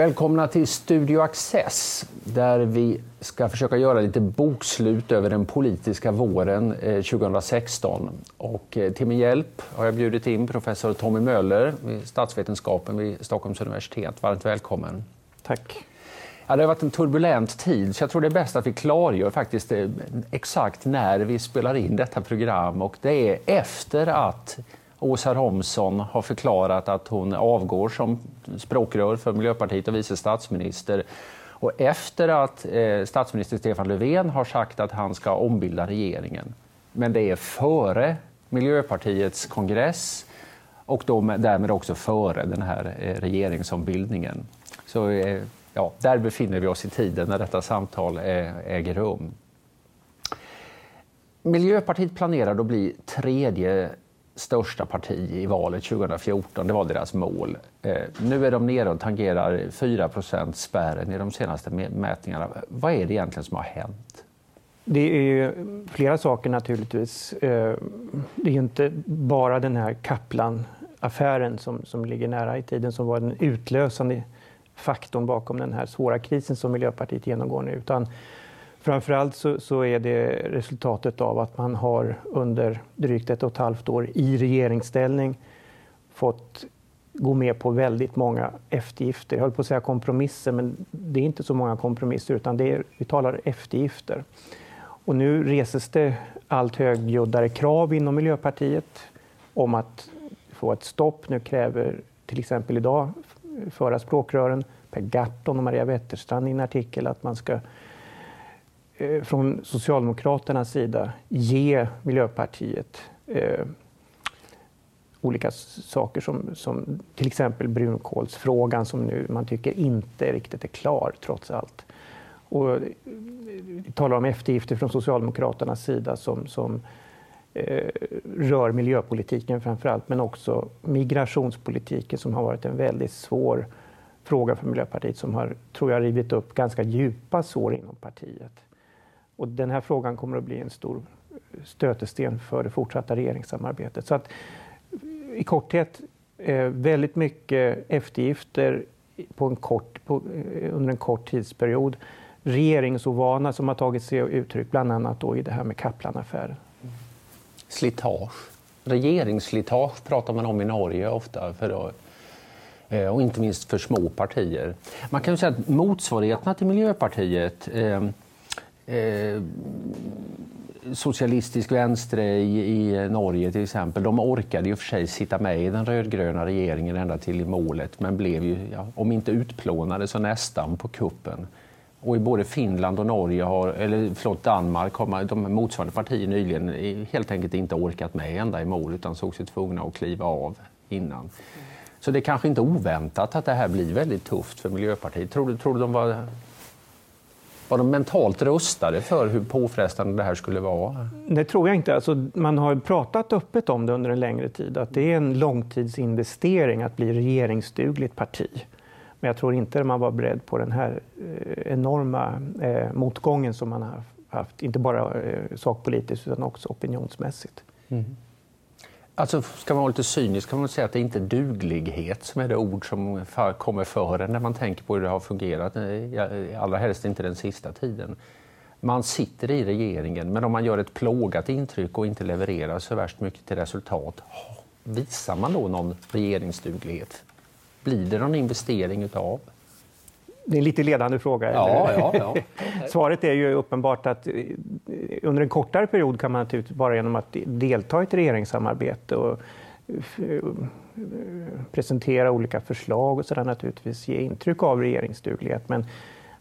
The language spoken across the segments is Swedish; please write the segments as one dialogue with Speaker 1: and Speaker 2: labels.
Speaker 1: Välkomna till Studio Access där vi ska försöka göra lite bokslut över den politiska våren 2016. Eh, och eh, till min hjälp har jag bjudit in professor Tommy Möller vid statsvetenskapen vid Stockholms universitet. Varmt välkommen.
Speaker 2: Tack.
Speaker 1: Ja, det har varit en turbulent tid, så jag tror det är bäst att vi klargör faktiskt eh, exakt när vi spelar in detta program. Och det är efter att Åsa Romson har förklarat att hon avgår som språkrör för Miljöpartiet och vice statsminister. Och efter att eh, statsminister Stefan Löfven har sagt att han ska ombilda regeringen. Men det är före Miljöpartiets kongress och då därmed också före den här eh, regeringsombildningen. Så eh, ja, där befinner vi oss i tiden när detta samtal eh, äger rum. Miljöpartiet planerar att bli tredje största parti i valet 2014. Det var deras mål. Eh, nu är de nere och tangerar 4 spärren i de senaste mätningarna. Vad är det egentligen som har hänt?
Speaker 2: Det är flera saker naturligtvis. Eh, det är inte bara den här Kaplan-affären som, som ligger nära i tiden som var den utlösande faktorn bakom den här svåra krisen som Miljöpartiet genomgår nu. Utan Framförallt så, så är det resultatet av att man har under drygt ett och ett halvt år i regeringsställning fått gå med på väldigt många eftergifter. Jag höll på att säga kompromisser, men det är inte så många kompromisser utan det är, vi talar eftergifter. Och nu reses det allt högljuddare krav inom Miljöpartiet om att få ett stopp. Nu kräver till exempel idag förra språkrören Per Gahrton och Maria Wetterstrand i en artikel att man ska Eh, från Socialdemokraternas sida ge Miljöpartiet eh, olika saker som, som till exempel brunkolsfrågan som nu man tycker inte riktigt är klar trots allt. Och vi talar om eftergifter från Socialdemokraternas sida som, som eh, rör miljöpolitiken framför allt, men också migrationspolitiken som har varit en väldigt svår fråga för Miljöpartiet som har, tror jag, rivit upp ganska djupa sår inom partiet. Och den här frågan kommer att bli en stor stötesten för det fortsatta regeringssamarbetet. Så att, I korthet, eh, väldigt mycket eftergifter på en kort, på, eh, under en kort tidsperiod. Regeringsovana som har tagit sig uttryck bland annat då i det här med Kaplanaffären.
Speaker 1: Slitage. Regeringsslitage pratar man om i Norge ofta. För då, eh, och inte minst för små partier. Man kan säga att motsvarigheterna till Miljöpartiet eh, eh, socialistisk vänster i Norge till exempel, de orkade ju för sig sitta med i den rödgröna regeringen ända till målet men blev ju, ja, om inte utplånade så nästan på kuppen. Och i både Finland och Norge, har, eller förlåt, Danmark, har de motsvarande partier nyligen helt enkelt inte orkat med ända i mål utan såg sig tvungna att kliva av innan. Så det är kanske inte oväntat att det här blir väldigt tufft för Miljöpartiet. Tror du, tror du de var var de mentalt rustade för hur påfrestande det här skulle vara?
Speaker 2: Det tror jag inte. Alltså, man har pratat öppet om det under en längre tid, att det är en långtidsinvestering att bli regeringsdugligt parti. Men jag tror inte man var beredd på den här eh, enorma eh, motgången som man har haft, inte bara eh, sakpolitiskt utan också opinionsmässigt. Mm.
Speaker 1: Alltså, ska man vara lite cynisk kan man säga att det inte är duglighet som är det ord som kommer före när man tänker på hur det har fungerat, eh, eh, allra helst inte den sista tiden. Man sitter i regeringen, men om man gör ett plågat intryck och inte levererar så värst mycket till resultat, visar man då någon regeringsduglighet? Blir det någon investering utav?
Speaker 2: Det är en lite ledande fråga.
Speaker 1: Ja, ja, ja.
Speaker 2: Svaret är ju uppenbart att eh, under en kortare period kan man naturligtvis bara genom att delta i ett regeringssamarbete och eh, presentera olika förslag och sådär naturligtvis ge intryck av regeringsduglighet. Men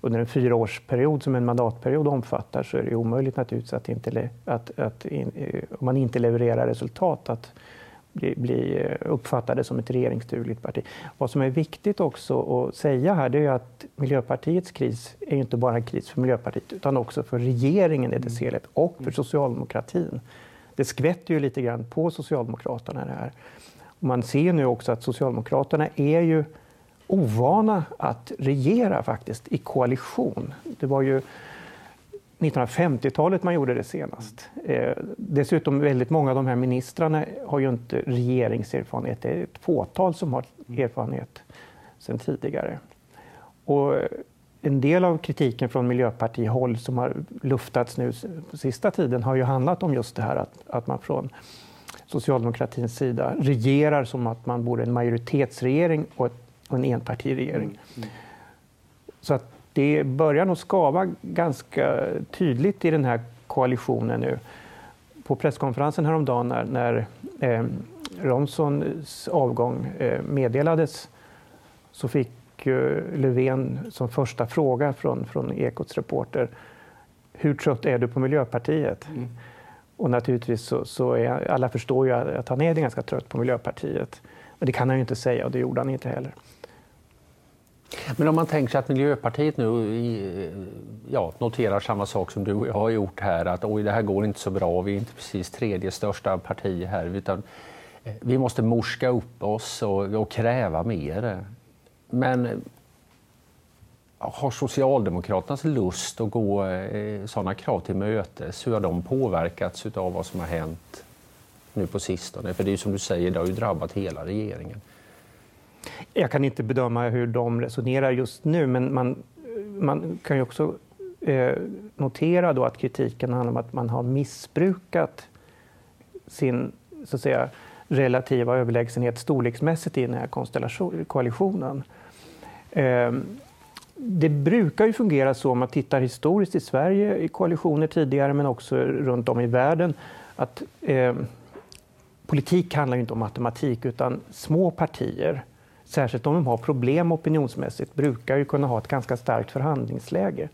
Speaker 2: under en fyraårsperiod som en mandatperiod omfattar så är det omöjligt naturligtvis att, inte, att, att in, eh, om man inte levererar resultat att bli, bli uppfattade som ett regeringsdugligt parti. Vad som är viktigt också att säga här det är att Miljöpartiets kris är inte bara en kris för Miljöpartiet utan också för regeringen i dess mm. helhet och för socialdemokratin. Det skvätter ju lite grann på Socialdemokraterna det här. Man ser nu också att Socialdemokraterna är ju ovana att regera faktiskt i koalition. Det var ju 1950-talet man gjorde det senast. Eh, dessutom väldigt många av de här ministrarna har ju inte regeringserfarenhet. Det är ett fåtal som har erfarenhet sedan tidigare. Och en del av kritiken från Miljöpartihåll som har luftats nu på sista tiden har ju handlat om just det här att, att man från socialdemokratins sida regerar som att man vore en majoritetsregering och, en enpartiregering. Mm. Mm. Så att det börjar nog skava ganska tydligt i den här koalitionen nu. På presskonferensen häromdagen när, när eh, Romsons avgång eh, meddelades så fick eh, Löfven som första fråga från, från Ekots reporter hur trött är du på Miljöpartiet? Mm. Och naturligtvis så, så är alla förstår ju att han är ganska trött på Miljöpartiet. Men det kan han ju inte säga och det gjorde han inte heller.
Speaker 1: Men om man tänker sig att Miljöpartiet nu ja, noterar samma sak som du och jag har gjort här, att oj, det här går inte så bra, vi är inte precis tredje största parti här, utan eh, vi måste morska upp oss och, och kräva mer. Men eh, har Socialdemokraternas lust att gå eh, sådana krav till mötes, hur har de påverkats av vad som har hänt nu på sistone? För det är ju som du säger, det har ju drabbat hela regeringen.
Speaker 2: Jag kan inte bedöma hur de resonerar just nu, men man, man kan ju också eh, notera då att kritiken handlar om att man har missbrukat sin så att säga, relativa överlägsenhet storleksmässigt i den här koalitionen. Eh, det brukar ju fungera så om man tittar historiskt i Sverige i koalitioner tidigare men också runt om i världen att eh, politik handlar inte om matematik utan små partier särskilt om de har problem opinionsmässigt, brukar ju kunna ha ett ganska starkt förhandlingsläge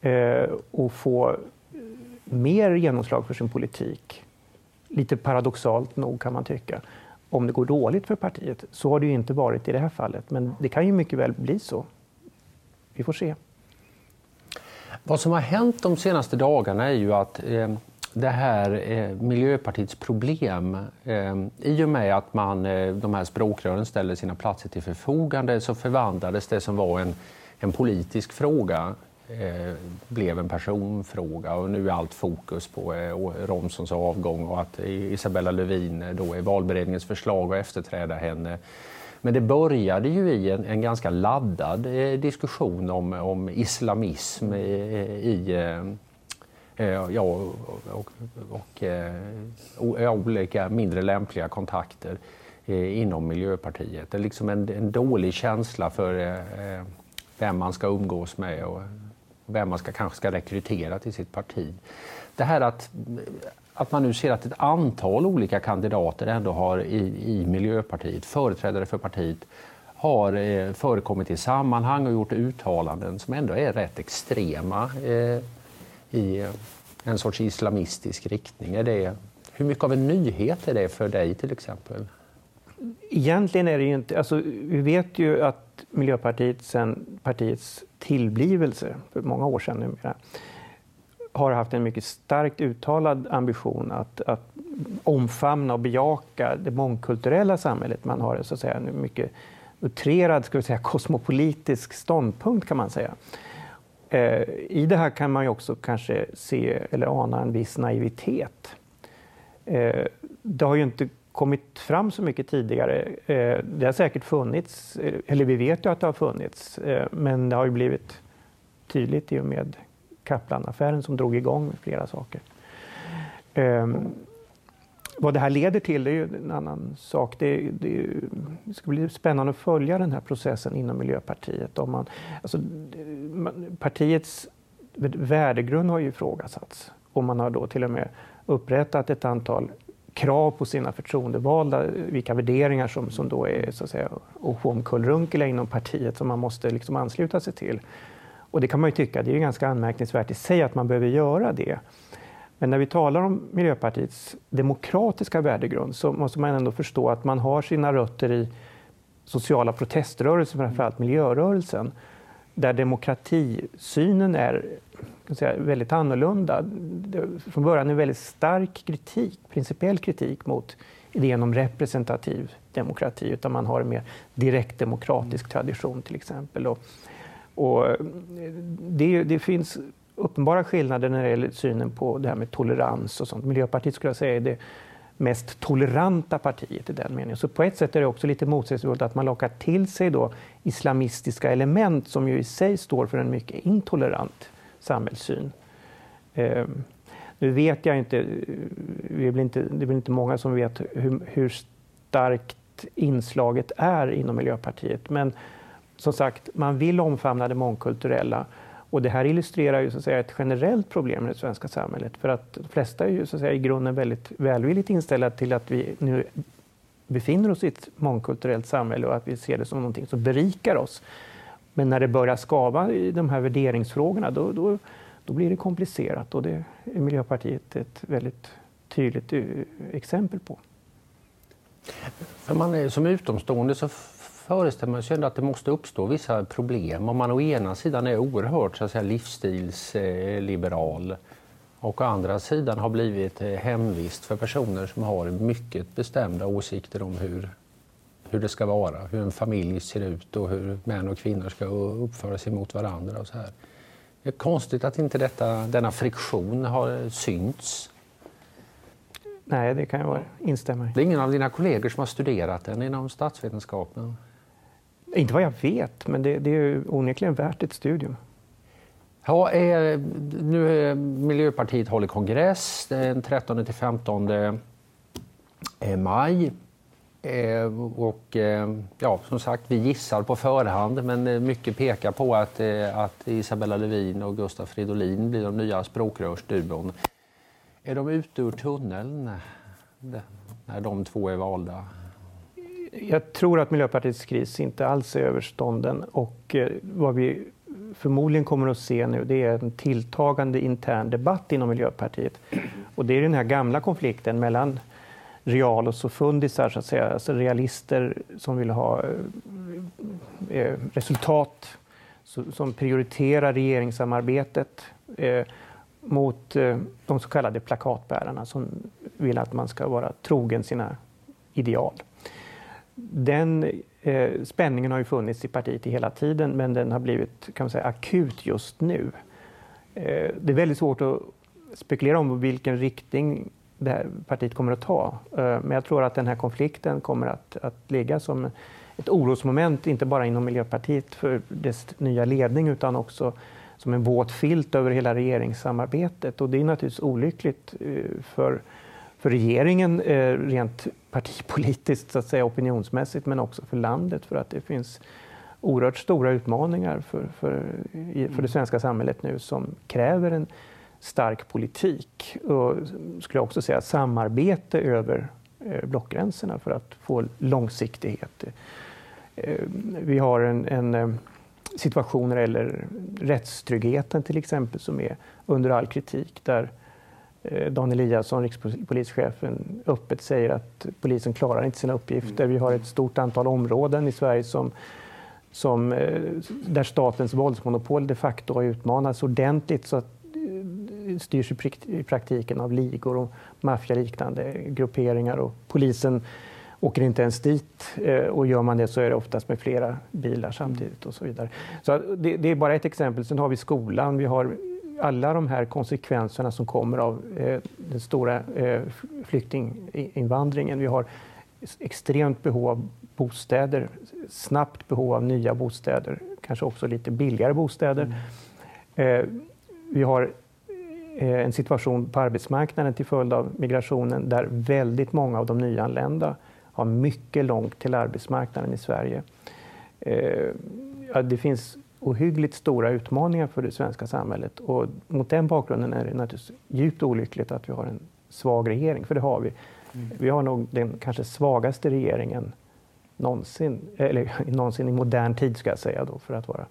Speaker 2: eh, och få mer genomslag för sin politik. Lite paradoxalt nog kan man tycka. Om det går dåligt för partiet. Så har det ju inte varit i det här fallet, men det kan ju mycket väl bli så. Vi får se.
Speaker 1: Vad som har hänt de senaste dagarna är ju att eh, det här eh, Miljöpartiets problem. Eh, I och med att man, eh, de här språkrören ställde sina platser till förfogande så förvandlades det som var en, en politisk fråga eh, blev en personfråga och nu är allt fokus på eh, Romsons avgång och att Isabella Lövin eh, då är valberedningens förslag att efterträda henne. Men det började ju i en, en ganska laddad eh, diskussion om, om islamism i, i Eh, Eh, ja, och, och, och eh, olika mindre lämpliga kontakter eh, inom Miljöpartiet. Det är liksom en, en dålig känsla för vem man ska umgås med och vem man ska, kanske ska rekrytera till sitt parti. Det här att, att man nu ser att ett antal olika kandidater ändå har i, i Miljöpartiet, företrädare för partiet, har eh, förekommit i sammanhang och gjort uttalanden som ändå är rätt extrema. I eh, en sorts islamistisk riktning. Är det, hur mycket av en nyhet är det för dig till exempel?
Speaker 2: Egentligen är det ju inte... Alltså, vi vet ju att Miljöpartiet sedan partiets tillblivelse för många år sedan numera har haft en mycket starkt uttalad ambition att, att omfamna och bejaka det mångkulturella samhället. Man har så att säga, en mycket utrerad ska vi säga, kosmopolitisk ståndpunkt kan man säga. Eh, I det här kan man ju också kanske se eller ana en viss naivitet. Eh, det har ju inte kommit fram så mycket tidigare. Eh, det har säkert funnits, eller vi vet ju att det har funnits, men det har ju blivit tydligt i och med Kaplan-affären som drog igång flera saker. Vad det här leder till är ju en annan sak. Det, det, det, ska bli spännande att följa den här processen inom Miljöpartiet. Om man, alltså, partiets värdegrund har ju ifrågasatts och man har då till och med upprättat ett antal krav på sina förtroendevalda, vilka värderingar som, som då är så att säga omkullrunkeliga inom partiet som man måste liksom ansluta sig till. Och det kan man ju tycka, det är ju ganska anmärkningsvärt i sig att man behöver göra det. Men när vi talar om Miljöpartiets demokratiska värdegrund så måste man ändå förstå att man har sina rötter i sociala proteströrelser, framförallt miljörörelsen, där demokratisynen är säga, väldigt annorlunda. Från början en väldigt stark kritik, principiell kritik mot idén om representativ demokrati, utan man har en mer direktdemokratisk tradition till exempel. Och, och det, det, finns uppenbara skillnader när det gäller synen på det här med tolerans och sånt. Miljöpartiet skulle jag säga är det mest toleranta partiet i den meningen. Så på ett sätt är det också lite motsägelsefullt att man lockar till sig då islamistiska element som ju i sig står för en mycket intolerant samhällssyn. Eh, nu vet jag inte, det är väl inte, det är väl inte många som vet hur, hur starkt inslaget är inom Miljöpartiet, men som sagt, man vill omfamna det mångkulturella och det här illustrerar ju så att säga, ett generellt problem i det svenska samhället. För att de flesta är ju så att säga, i grunden väldigt välvilligt inställda till att vi nu befinner oss i ett mångkulturellt samhälle och att vi ser det som någonting som berikar oss. Men när det börjar skava i de här värderingsfrågorna då, då, då blir det komplicerat och det är Miljöpartiet ett väldigt tydligt eh, exempel på.
Speaker 1: För man är, som utomstående så föreställer man sig att det måste uppstå vissa problem om man å ena sidan är oerhört så att säga, livsstilsliberal och å andra sidan har blivit eh, hemvist för personer som har mycket bestämda åsikter om hur, hur det ska vara, hur en familj ser ut och hur män och kvinnor ska uppföra sig mot varandra. Och så här. Det är konstigt att inte detta, denna friktion har synts.
Speaker 2: Nej, det kan jag instämma i.
Speaker 1: Det är ingen av dina kollegor som har studerat den inom statsvetenskapen?
Speaker 2: Inte vad jag vet, men det, det är onekligen värt ett studium.
Speaker 1: Ja, är, nu är Miljöpartiet håller kongress eh, den 13 till 15 eh, maj. Eh, och ja, som sagt, vi gissar på förhand, men mycket pekar på att, att Isabella Lövin och Gustaf Fridolin blir de nya språkrörsduon. Är de ute ur tunneln när de två är valda?
Speaker 2: Jag tror att Miljöpartiets kris inte alls är överstånden och eh, vad vi förmodligen kommer att se nu det är en tilltagande intern debatt inom Miljöpartiet. Och det är den här gamla konflikten mellan realos och fundisar, så att säga. Alltså realister som vill ha eh, eh, resultat, som prioriterar regeringssamarbetet mot de så kallade plakatbärarna som vill att man ska vara trogen sina ideal den eh, spänningen har ju funnits i partiet hela tiden men den har blivit kan man säga, akut just nu. Eh, det är väldigt svårt att spekulera om vilken riktning det här partiet kommer att ta. Eh, men jag tror att den här konflikten kommer att, att ligga som ett orosmoment, inte bara inom Miljöpartiet för dess nya ledning utan också som en våt filt över hela regeringssamarbetet. Och det är naturligtvis olyckligt eh, för för regeringen eh, rent partipolitiskt, så att säga, opinionsmässigt, men också för landet för att det finns oerhört stora utmaningar för, för, för det svenska samhället nu som kräver en stark politik och skulle jag också säga samarbete över eh, blockgränserna för att få långsiktighet. Eh, vi har en, en situation när det gäller rättstryggheten till exempel som är under all kritik där Dan Eliasson, rikspolischefen, öppet säger att polisen klarar inte sina uppgifter. Vi har ett stort antal områden i Sverige som, som, eh, där statens våldsmonopol de facto har utmanats ordentligt så att eh, styrs i praktiken av ligor och maffialiknande grupperingar och polisen åker inte ens dit och gör man det så är det oftast med flera bilar samtidigt och så vidare. Så det, det är bara ett exempel. Sen har vi skolan, vi har alla de här konsekvenserna som kommer av eh, den stora eh, flyktinginvandringen. Vi har extremt behov av bostäder, snabbt behov av nya bostäder, kanske också lite billigare bostäder. Mm. Eh, vi har en situation på arbetsmarknaden till följd av migrationen där väldigt många av de nyanlända har mycket långt till arbetsmarknaden i Sverige. Det finns ohyggligt stora utmaningar för det svenska samhället. Och mot den bakgrunden är det naturligtvis djupt olyckligt att vi har en svag regering, för det har vi. Mm. Vi har nog den kanske svagaste regeringen någonsin, eller någonsin i modern tid ska jag säga då, för att vara.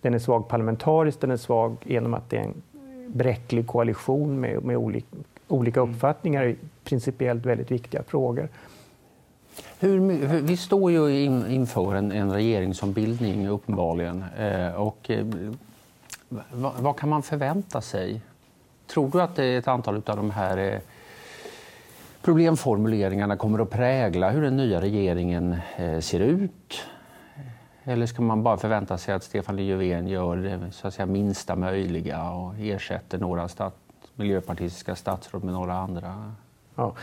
Speaker 2: Den är svag parlamentariskt, den är svag genom att det är en bräcklig koalition med, med olika, olika mm. uppfattningar i principiellt väldigt viktiga frågor.
Speaker 1: Hur, vi står ju in, inför en, en regeringsombildning uppenbarligen. Eh, och, eh, vad, vad, kan man förvänta sig? Tror du att ett antal av de här eh, problemformuleringarna kommer att prägla hur den nya regeringen eh, ser ut? Eller ska man bara förvänta sig att Stefan Löfven gör det så att säga, minsta möjliga och ersätter några stat miljöpartistiska statsråd med några andra?
Speaker 2: Ja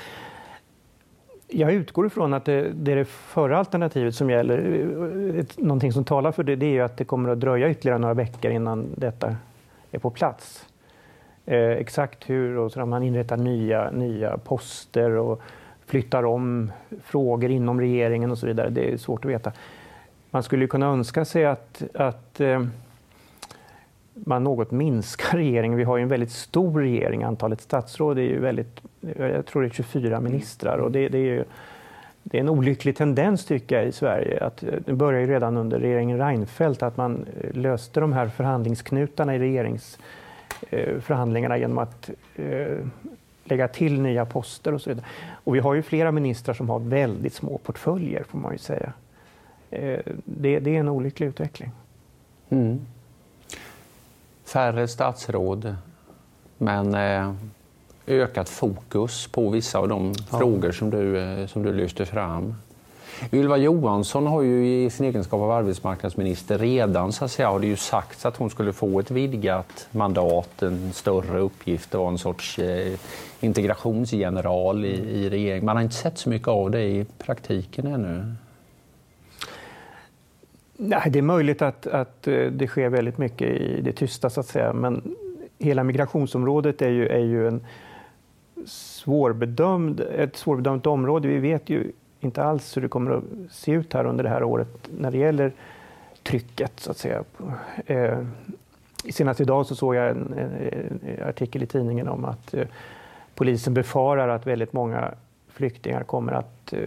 Speaker 2: jag utgår ifrån att det, det är det förra alternativet som gäller. Ett, någonting som talar för det, det är att det kommer att dröja ytterligare några veckor innan detta är på plats. Eh, exakt hur och så man inrättar nya, nya poster och flyttar om frågor inom regeringen och så vidare. Det är svårt att veta. Man skulle kunna önska sig att, att eh, man något minskar regeringen. Vi har ju en väldigt stor regering. Antalet statsråd är ju väldigt, jag tror det är 24 ministrar och det, det är ju, det är en olycklig tendens tycker jag i Sverige. Att, det började ju redan under regeringen Reinfeldt att man eh, löste de här förhandlingsknutarna i regeringsförhandlingarna eh, genom att eh, lägga till nya poster och så vidare. Och vi har ju flera ministrar som har väldigt små portföljer får man ju säga. Det, det är en olycklig utveckling. Mm
Speaker 1: färre statsråd, men eh, ökat fokus på vissa av de ja. frågor som du, eh, som du lyfter fram. Ylva Johansson har ju i sin egenskap av arbetsmarknadsminister redan så att säga, har det ju sagts att hon skulle få ett vidgat mandat, en större uppgift och en sorts eh, integrationsgeneral i, i regeringen. Man har inte sett så mycket av det i praktiken ännu.
Speaker 2: Nej, det är möjligt att, att eh, det sker väldigt mycket i det tysta, så att säga. men hela migrationsområdet är ju, är ju en svårbedömd, ett svårbedömt område. Vi vet ju inte alls hur det kommer att se ut här under det här året när det gäller trycket, så att säga. Eh, senast idag så såg jag en, en artikel i tidningen om att eh, polisen befarar att väldigt många flyktingar kommer att eh,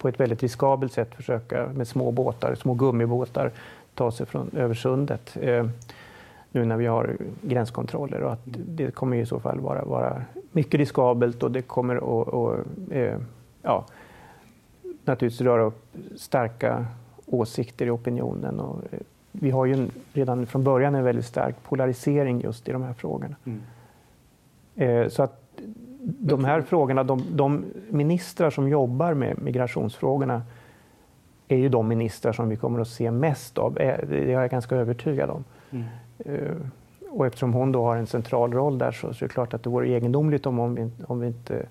Speaker 2: på ett väldigt riskabelt sätt försöka med små båtar, små gummibåtar, ta sig från över sundet. Eh, nu när vi har gränskontroller och att det kommer i så fall vara, vara mycket riskabelt och det kommer att och, eh, ja, naturligtvis röra upp starka åsikter i opinionen. Och, eh, vi har ju en, redan från början en väldigt stark polarisering just i de här frågorna. Mm. Eh, så att de här frågorna, de, de, ministrar som jobbar med migrationsfrågorna är ju de ministrar som vi kommer att se mest av. Eh, det är jag ganska övertygad om. Mm. Eh, och eftersom hon då har en central roll där så, är det klart att det vore egendomligt om, om, vi, om vi inte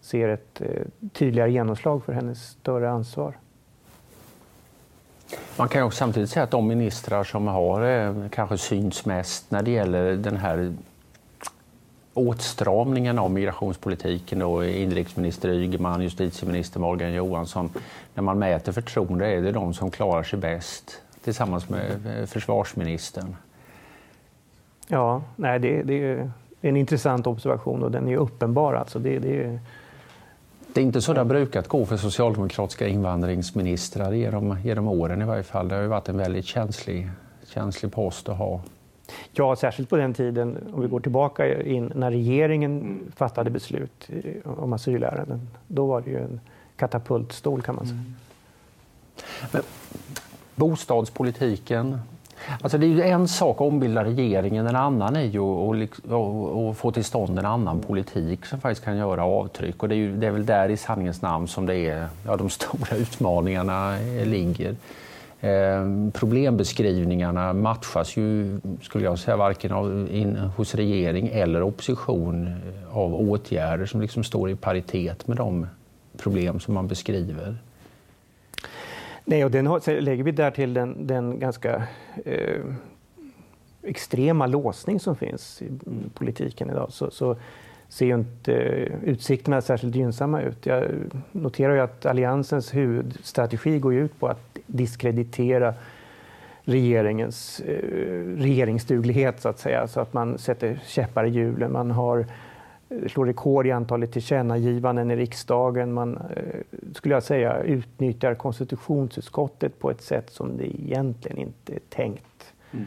Speaker 2: ser ett eh, tydligare genomslag för hennes större ansvar.
Speaker 1: Man kan också samtidigt säga att de ministrar som har kanske syns mest när det gäller den här åtstramningen av migrationspolitiken och inrikesminister Ygeman, justitieminister Morgan Johansson. När man mäter förtroende är det de som klarar sig bäst tillsammans med eh, försvarsministern.
Speaker 2: Ja, nej, det, det är en intressant observation och den är uppenbar. Alltså det, det,
Speaker 1: det är inte så det har brukat gå för socialdemokratiska invandringsministrar genom, genom åren i varje fall. Det har ju varit en väldigt känslig, känslig post att ha.
Speaker 2: Ja, särskilt på den tiden, om vi går tillbaka in när regeringen fattade beslut om asylärenden. Då var det ju en katapultstol kan man säga. Mm.
Speaker 1: Men, bostadspolitiken. Alltså det är ju en sak att ombilda regeringen, en annan är ju att få till stånd en annan politik som faktiskt kan göra avtryck. Och det är, ju, det är väl där i sanningens namn som det är, ja, de stora utmaningarna ligger. Eh, problembeskrivningarna matchas ju, skulle jag säga, varken av, in, hos regering eller opposition eh, av åtgärder som liksom står i paritet med de problem som man beskriver.
Speaker 2: Nej, och den har, lägger vi där till den, den ganska eh, extrema låsning som finns i mm, politiken idag så, så ser ju inte eh, utsikterna särskilt gynnsamma ut. Jag noterar ju att Alliansens huvudstrategi går ut på att diskreditera regeringens eh, regeringsduglighet så att säga, så att man sätter käppar i hjulen. Man har eh, slår rekord i antalet tillkännagivanden i riksdagen. Man, eh, skulle jag säga, utnyttjar konstitutionsutskottet på ett sätt som det egentligen inte är tänkt. Mm.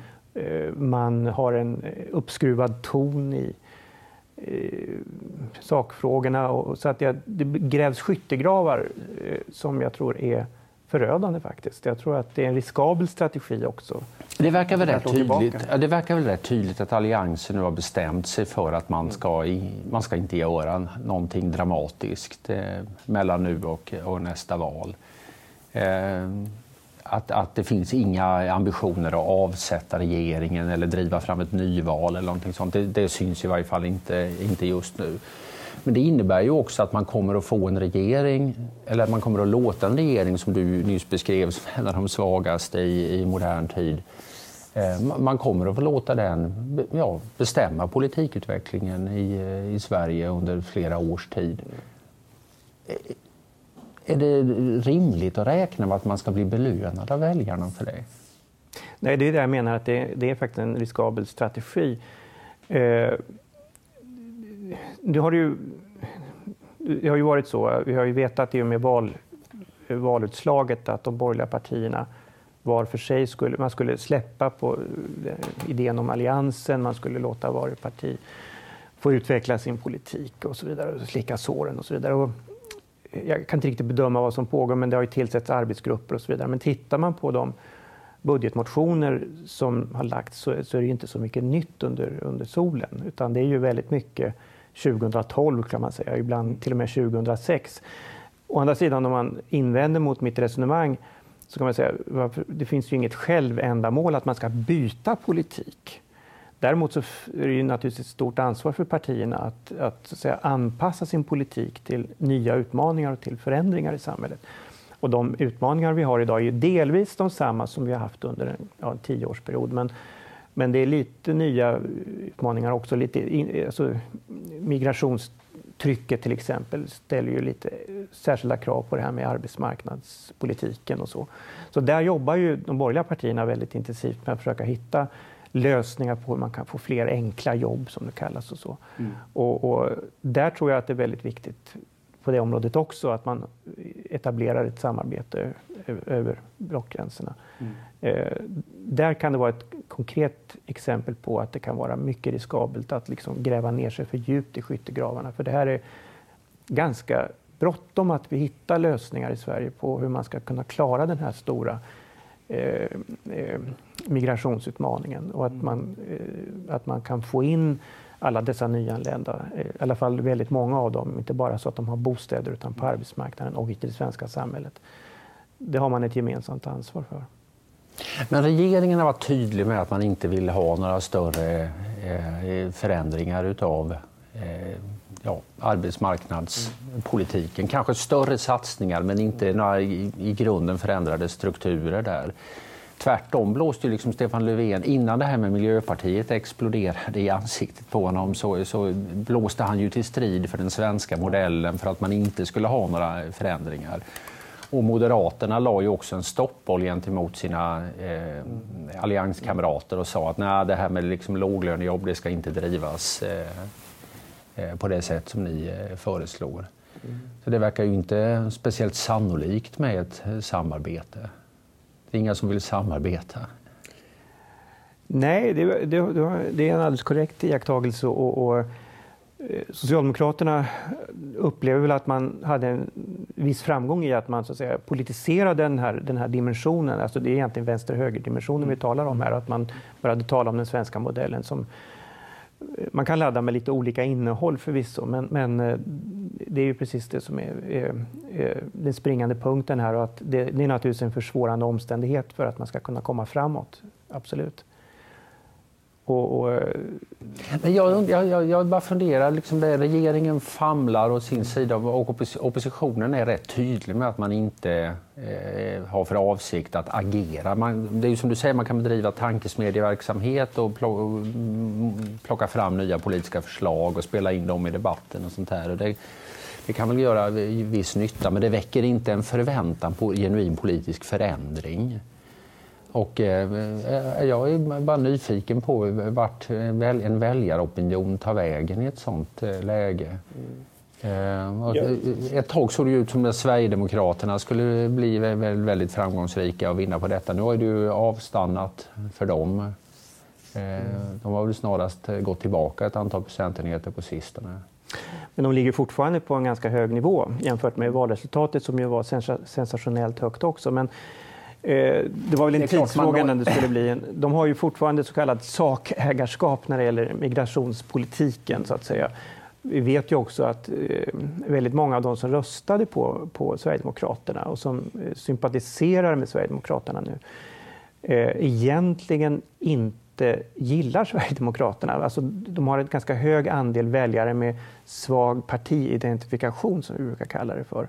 Speaker 2: Man har en uppskruvad ton i Eh, sakfrågorna. Och, så att jag, det grävs skyttegravar eh, som jag tror är förödande faktiskt. Jag tror att det är en riskabel strategi också.
Speaker 1: Det verkar väl, rätt tydligt, det verkar väl rätt tydligt att Alliansen nu har bestämt sig för att man ska, man ska inte göra någonting dramatiskt eh, mellan nu och, och nästa val. Eh, att, att det finns inga ambitioner att avsätta regeringen eller driva fram ett nyval eller någonting sånt. Det, det syns i varje fall inte, inte just nu. Men det innebär ju också att man kommer att få en regering, eller att man kommer att låta en regering som du nyss beskrev som en av de svagaste i, i modern tid. Eh, man kommer att få låta den ja, bestämma politikutvecklingen i, i Sverige under flera års tid. Eh, är det rimligt att räkna med att man ska bli belönad av väljarna för det?
Speaker 2: Nej, det är det jag menar, att det, det är faktiskt en riskabel strategi. Eh, det har ju, det har ju varit så, vi har ju vetat i och med val, valutslaget att de borgerliga partierna var för sig skulle, man skulle släppa på eh, idén om alliansen, man skulle låta varje parti få utveckla sin politik och så vidare, och slicka såren och så vidare. Och jag kan inte riktigt bedöma vad som pågår, men det har ju tillsätts arbetsgrupper och så vidare. Men tittar man på de budgetmotioner som har lagts så, så är det inte så mycket nytt under, under solen, utan det är ju väldigt mycket 2012 kan man säga, ibland till och med 2006. Å andra sidan om man invänder mot mitt resonemang så kan man säga det finns ju inget självändamål att man ska byta politik. Däremot så är det ju naturligtvis ett stort ansvar för partierna att, att, att säga, anpassa sin politik till nya utmaningar och till förändringar i samhället. Och de utmaningar vi har idag är ju delvis de samma som vi har haft under en ja, tioårsperiod. Men, men det är lite nya utmaningar också. Lite, alltså, migrationstrycket till exempel ställer ju lite särskilda krav på det här med arbetsmarknadspolitiken och så. Så där jobbar ju de borgerliga partierna väldigt intensivt med att försöka hitta lösningar på hur man kan få fler enkla jobb som det kallas och så. Mm. Och, och, där tror jag att det är väldigt viktigt på det området också att man etablerar ett samarbete över blockgränserna. Mm. Eh, där kan det vara ett konkret exempel på att det kan vara mycket riskabelt att liksom gräva ner sig för djupt i skyttegravarna. För det här är ganska bråttom att vi hittar lösningar i Sverige på hur man ska kunna klara den här stora eh, eh, migrationsutmaningen och att mm. man, eh, att man kan få in alla dessa nyanlända, eh, i alla fall väldigt många av dem, inte bara så att de har bostäder utan på arbetsmarknaden och i det svenska samhället. Det har man ett gemensamt ansvar för.
Speaker 1: Men regeringen har varit tydlig med att man inte vill ha några större eh, eh, förändringar utav ja, arbetsmarknadspolitiken. Kanske större satsningar men inte några i grunden förändrade strukturer där. Tvärtom blåste liksom Stefan Löfven, innan det här med Miljöpartiet exploderade i ansiktet på honom, så, så blåste han ju till strid för den svenska modellen för att man inte skulle ha några förändringar. Och Moderaterna la ju också en stoppboll gentemot sina eh, allianskamrater och sa att nej, det här med liksom låglönejobb det ska inte drivas eh, eh, på det sätt som ni eh, föreslår. Mm. Så det verkar ju inte speciellt sannolikt med ett eh, samarbete. Det är inga som vill samarbeta.
Speaker 2: Nej, det, det, det är en alldeles korrekt iakttagelse. Och, och, eh, Socialdemokraterna upplever väl att man hade en viss framgång i att man så att säga, politiserade den här, den här dimensionen. Alltså det är egentligen vänster-höger-dimensionen vi talar om här. Att man började tala om den svenska modellen som man kan ladda med lite olika innehåll förvisso, men, men eh, det är ju precis det som är, är, är den springande punkten här och att det, det, är naturligtvis en försvårande omständighet för att man ska kunna komma framåt. Absolut.
Speaker 1: Och, och, eh, Men jag, jag, jag bara funderar, liksom det, regeringen famlar åt sin sida och oppositionen är rätt tydlig med att man inte eh, har för avsikt att agera. Man, det är ju som du säger, man kan bedriva tankesmedjeverksamhet och plocka fram nya politiska förslag och spela in dem i debatten och sånt här. Och det, det kan väl göra viss nytta, men det väcker inte en förväntan på genuin politisk förändring. Och, eh, eh, jag är bara nyfiken på vart en väljaropinion tar vägen i ett sånt eh, läge. Ja. Ett tag såg det ut som att Sverigedemokraterna skulle bli väldigt framgångsrika och vinna på detta. Nu har det ju avstannat för dem. Mm. De har väl snarast gått tillbaka ett antal procentenheter på sistone.
Speaker 2: Men de ligger fortfarande på en ganska hög nivå jämfört med valresultatet som ju var sensationellt högt också. Men Eh, det var väl en tidsfråga när det skulle bli. En, de har ju fortfarande så kallat sakägarskap när det gäller migrationspolitiken så att säga. vi vet ju också att eh, väldigt många av de som röstade på, på Sverigedemokraterna och som eh, sympatiserar med Sverigedemokraterna nu eh, egentligen inte gillar Sverigedemokraterna. Alltså, de har en ganska hög andel väljare med svag partiidentifikation, som vi brukar kalla det för.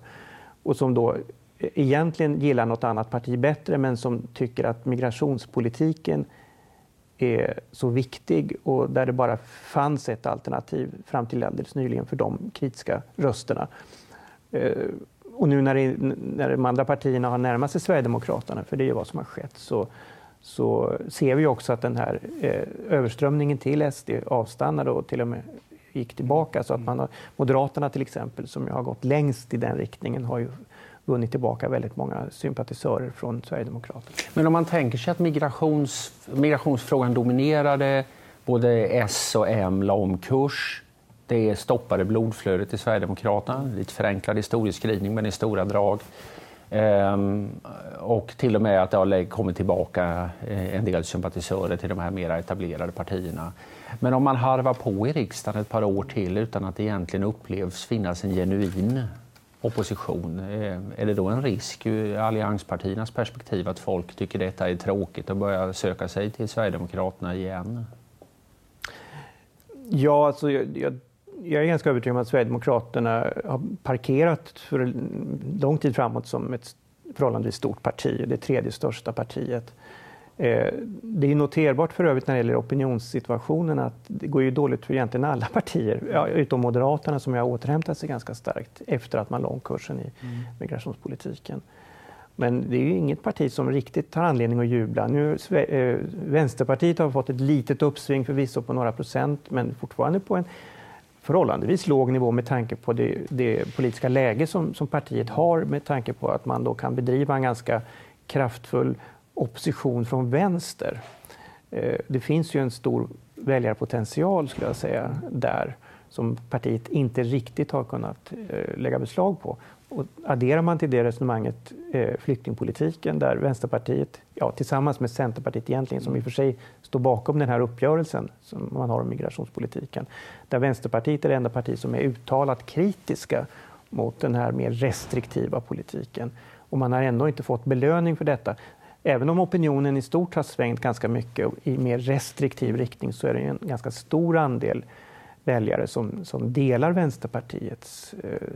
Speaker 2: Och som då egentligen gillar något annat parti bättre, men som tycker att migrationspolitiken är så viktig och där det bara fanns ett alternativ fram till alldeles nyligen för de kritiska rösterna. Eh, och nu när, det, när de andra partierna har närmat sig Sverigedemokraterna, för det är ju vad som har skett, så, så ser vi också att den här eh, överströmningen till SD avstannade och till och med gick tillbaka. Så att man har, Moderaterna till exempel, som har gått längst i den riktningen, har ju vunnit tillbaka väldigt många sympatisörer från Sverigedemokraterna.
Speaker 1: Men om man tänker sig att migrations, migrationsfrågan dominerade, både S och M la om kurs, det stoppade blodflödet i Sverigedemokraterna, lite förenklad historieskrivning men i stora drag. Ehm, och till och med att det har kommit tillbaka eh, en del sympatisörer till de här mer etablerade partierna. Men om man harvar på i riksdagen ett par år till utan att det egentligen upplevs finnas en genuin opposition. Eh, är det då en risk ur allianspartiernas perspektiv att folk tycker detta är tråkigt och börjar söka sig till Sverigedemokraterna igen?
Speaker 2: Ja, alltså jag, jag, jag är ganska övertygad om att Sverigedemokraterna har parkerat för lång tid framåt som ett förhållandevis stort parti, det tredje största partiet. Eh, det är noterbart för övrigt när det gäller opinionssituationen att det går ju dåligt för egentligen alla partier, ja, utom Moderaterna som har återhämtat sig ganska starkt efter att man om kursen i mm. migrationspolitiken. Men det är ju inget parti som riktigt har anledning att jubla. Nu, eh, Vänsterpartiet har fått ett litet uppsving förvisso på några procent, men fortfarande på en förhållandevis låg nivå med tanke på det, det politiska läge som, som, partiet har, med tanke på att man då kan bedriva en ganska kraftfull opposition från vänster. Eh, det finns ju en stor väljarpotential skulle jag säga där som partiet inte riktigt har kunnat eh, lägga beslag på. Och adderar man till det resonemanget eh, flyktingpolitiken där Vänsterpartiet, ja, tillsammans med Centerpartiet egentligen, som i och för sig står bakom den här uppgörelsen som man har om migrationspolitiken, där Vänsterpartiet är det enda parti som är uttalat kritiska mot den här mer restriktiva politiken. Och man har ändå inte fått belöning för detta. Även om opinionen i stort har svängt ganska mycket i mer restriktiv riktning så är det en ganska stor andel väljare som, som delar Vänsterpartiets eh,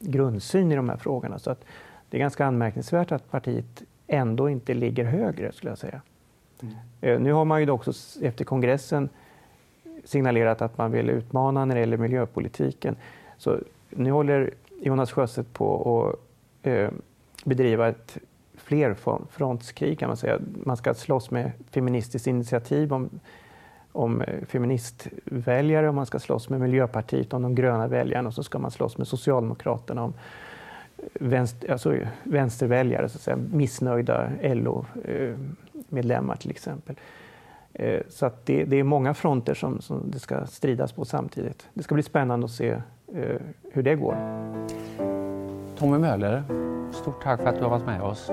Speaker 2: grundsyn i de här frågorna. Så att det är ganska anmärkningsvärt att partiet ändå inte ligger högre, skulle jag säga. Mm. Eh, nu har man ju också efter kongressen signalerat att man vill utmana när det gäller miljöpolitiken. Så nu håller Jonas Sjöstedt på att eh, bedriva ett flerfrontskrig kan man säga. Man ska slåss med Feministiskt initiativ om, om eh, feministväljare och man ska slåss med Miljöpartiet om de gröna väljarna och så ska man slåss med Socialdemokraterna om eh, vänster, alltså vänsterväljare, så att säga, missnöjda LO-medlemmar eh, till exempel. Så att det, det, är många fronter som, som det ska stridas på samtidigt. Det ska bli spännande att se hur det går.
Speaker 1: Tommy Möller, stort tack för att du har varit med oss.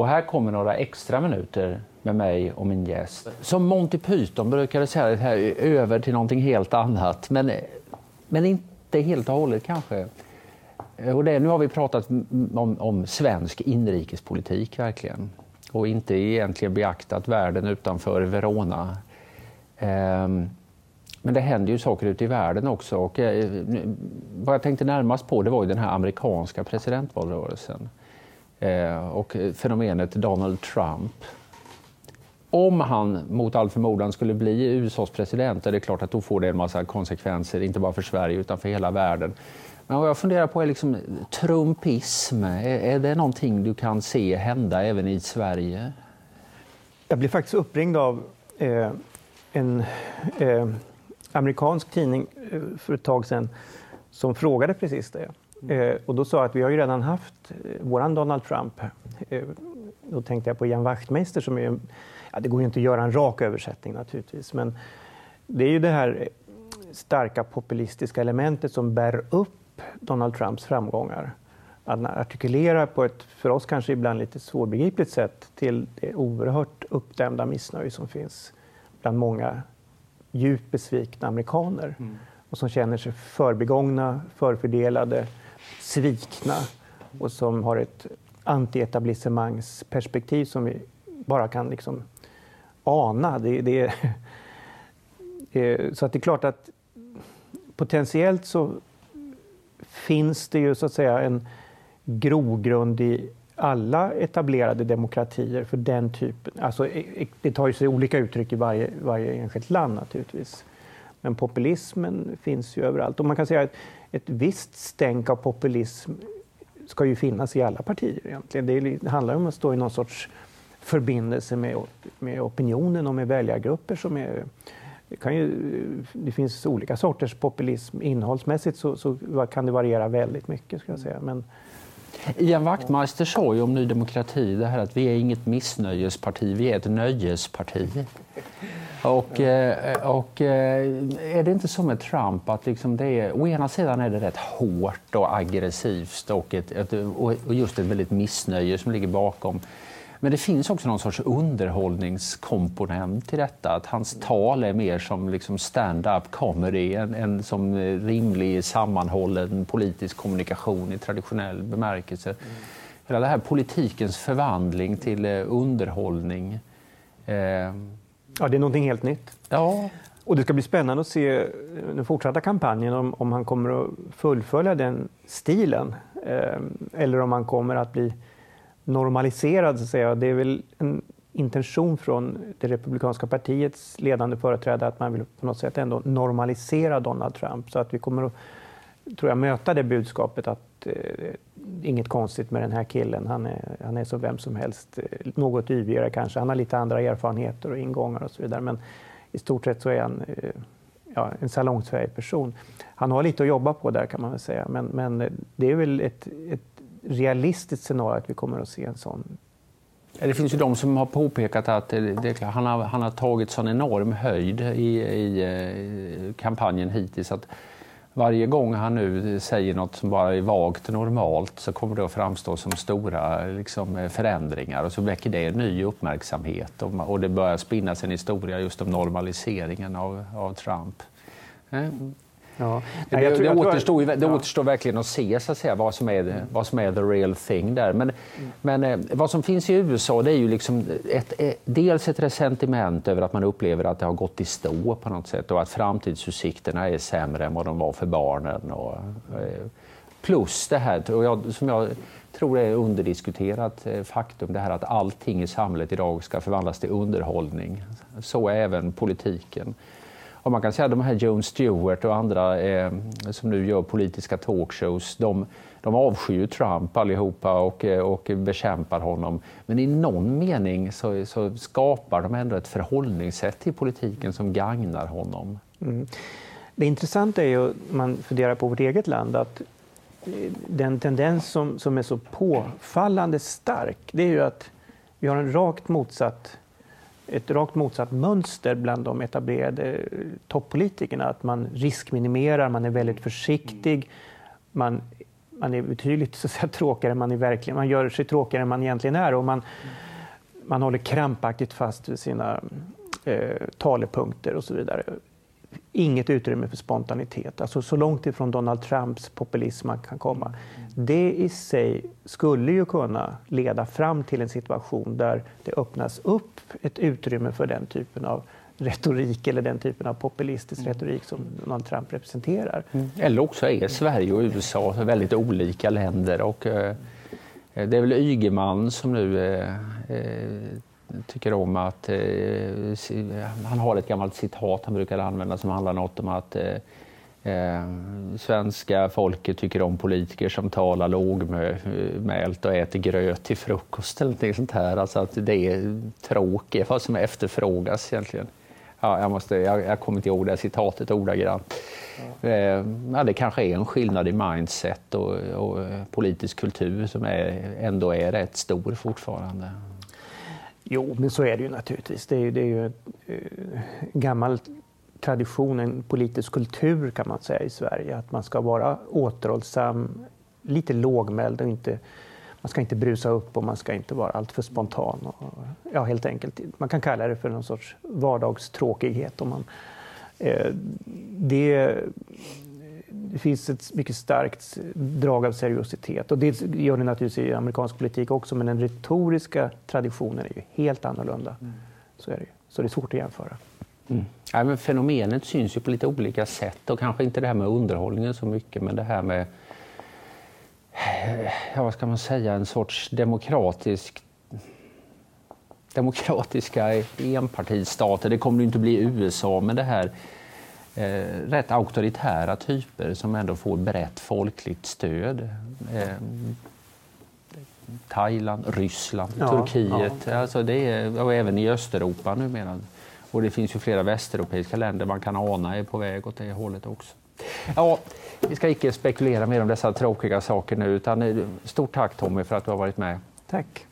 Speaker 1: Och här kommer några extra minuter med mig och min gäst. Som Monty Python brukade säga, här, över till någonting helt annat. Men, men inte helt och hållet kanske. Eh, och det, nu har vi pratat om, om svensk inrikespolitik verkligen. Och inte egentligen beaktat världen utanför Verona. Um, men det händer ju saker ute i världen också. Och, eh, vad jag tänkte närmast på det var ju den här amerikanska presidentvalrörelsen. Eh, och fenomenet Donald Trump. Om han mot all förmodan skulle bli USAs president är det klart att då får det en massa konsekvenser, inte bara för Sverige utan för hela världen. Men vad jag funderar på är liksom trumpism. Är, är det någonting du kan se hända även i Sverige?
Speaker 2: Jag blev faktiskt uppringd av eh, en eh, amerikansk tidning eh, för ett tag sedan som frågade precis det. Eh, och då sa jag att vi har ju redan haft eh, våran Donald Trump. Eh, då tänkte jag på Ian Wachtmeister som är, ja, det går ju inte att göra en rak översättning naturligtvis, men det är ju det här starka populistiska elementet som bär upp Donald Trumps framgångar. artikulera på ett för oss kanske ibland lite svårbegripligt sätt till det oerhört uppdämda missnöje som finns bland många djupt besvikna amerikaner mm. och som känner sig förbigångna, förfördelade, svikna och som har ett antietablissemangsperspektiv som vi bara kan liksom ana. Det, det, eh, så att det är klart att potentiellt så finns det ju så att säga en grogrund i alla etablerade demokratier för den typen. Alltså, e, e, det tar ju sig olika uttryck i varje, varje enskilt land naturligtvis. Men populismen finns ju överallt. Och man kan säga att ett visst stänk av populism ska ju finnas i alla partier egentligen. Det handlar om att stå i någon sorts förbindelse med, med opinionen och med väljargrupper som är det, kan ju, det finns olika sorters populism. Innehållsmässigt så, så kan det variera väldigt mycket. Ska jag säga. Men,
Speaker 1: Ian Wachtmeister sa ju om Ny Demokrati det här att vi är inget missnöjesparti, vi är ett nöjesparti. Och, eh, och eh, är det inte så med Trump att liksom det är, å ena sidan är det rätt hårt och aggressivt och, ett, ett, och just ett väldigt missnöje som ligger bakom. Men det finns också någon sorts underhållningskomponent i detta. Att hans tal är mer som liksom stand-up comedy än, än som rimlig sammanhållen politisk kommunikation i traditionell bemärkelse. Mm. Hela det här politikens förvandling till eh, underhållning.
Speaker 2: Eh... Ja, det är någonting helt nytt.
Speaker 1: Ja.
Speaker 2: Och det ska bli spännande att se den fortsatta kampanjen om, om han kommer att fullfölja den stilen eh, eller om han kommer att bli normaliserad, så att säga. Det är väl en intention från det republikanska partiets ledande företrädare att man vill på något sätt ändå normalisera Donald Trump så att vi kommer att tror jag, möta det budskapet att eh, inget konstigt med den här killen. Han är, han är som vem som helst. Eh, något yvigare kanske. Han har lite andra erfarenheter och ingångar och så vidare. Men i stort sett så är han eh, ja, en salongsfähig person. Han har lite att jobba på där kan man väl säga. Men, men eh, det är väl ett, ett realistiskt scenario att vi kommer att se en sån
Speaker 1: det finns ju de som har påpekat att det, han, har, han har tagit sån enorm höjd i, i, eh, kampanjen hittills att varje gång han nu säger något som bara är vagt normalt så kommer det att framstå som stora liksom, förändringar och så väcker det ny uppmärksamhet och, och det börjar spinnas en historia just om normaliseringen av, av Trump. Mm. Ja. Det, Nej, tror, det, återstår, det återstår verkligen att se så att säga, vad, som är, vad som är the real thing där. Men, mm. men eh, vad som finns i USA det är ju liksom ett, ett, dels ett resentiment över att man upplever att det har gått i stå på något sätt och att framtidsutsikterna är sämre än vad de var för barnen. Och, eh, plus det här och jag, som jag tror är underdiskuterat eh, faktum, det här att allting i samhället idag ska förvandlas till underhållning. Så även politiken. Och man kan säga att de här Jon Stewart och andra eh, som nu gör politiska talkshows, de, de avskyr Trump allihopa och, eh, och bekämpar honom. Men i någon mening så, så skapar de ändå ett förhållningssätt till politiken som gagnar honom. Mm.
Speaker 2: Det intressanta är ju, om man funderar på vårt eget land, att eh, den tendens som, som är så påfallande stark, det är ju att vi har en rakt motsatt ett rakt motsatt mönster bland de etablerade eh, toppolitikerna. Att man riskminimerar, man är väldigt försiktig. Man, man är betydligt så att säga, tråkigare än man är verkligen. Man gör sig tråkigare än man egentligen är. Och man, man håller krampaktigt fast vid sina eh, talepunkter och så vidare inget utrymme för spontanitet. Alltså så långt ifrån Donald Trumps populism man kan komma. Det i sig skulle ju kunna leda fram till en situation där det öppnas upp ett utrymme för den typen av retorik eller den typen av populistisk mm. retorik som Donald Trump representerar.
Speaker 1: Mm. Eller också är Sverige och USA väldigt olika länder och eh, det är väl Ygeman som nu eh, eh tycker om att... Eh, han har ett gammalt citat han brukar använda som handlar något om att eh, eh, svenska folket tycker om politiker som talar lågmält och äter gröt till frukost eller något sånt här. Alltså att det är tråkigt, vad som efterfrågas egentligen. Ja, jag, måste, jag, jag kommer inte ihåg det citatet ordagrant. Eh, ja, det kanske är en skillnad i mindset och, och politisk kultur som är, ändå är rätt stor fortfarande.
Speaker 2: Jo, men så är det ju naturligtvis. Det är, det är ju en gammal tradition, en politisk kultur kan man säga i Sverige, att man ska vara återhållsam, lite lågmäld och inte man ska inte brusa upp och man ska inte vara alltför spontan. Och, ja, helt enkelt. Man kan kalla det för någon sorts vardagstråkighet. Om man, eh, det, det finns ett mycket starkt drag av seriositet och det gör det naturligtvis i amerikansk politik också men den retoriska traditionen är ju helt annorlunda. Mm. Så är det Så det är svårt att jämföra.
Speaker 1: Mm. Ja, men fenomenet syns ju på lite olika sätt och kanske inte det här med underhållningen så mycket men det här med ja, vad ska man säga, en sorts demokratisk demokratiska enpartistater. Det kommer inte bli USA, men det här eh, rätt auktoritära typer som ändå får brett folkligt stöd. Eh, Thailand, Ryssland, ja, Turkiet, ja. Alltså det är, och även i Östeuropa numera. Och det finns ju flera västeuropeiska länder man kan ana är på väg åt det hållet också. Ja, vi ska inte spekulera mer om dessa tråkiga saker nu, utan eh, stort tack Tommy för att du har varit med.
Speaker 2: Tack.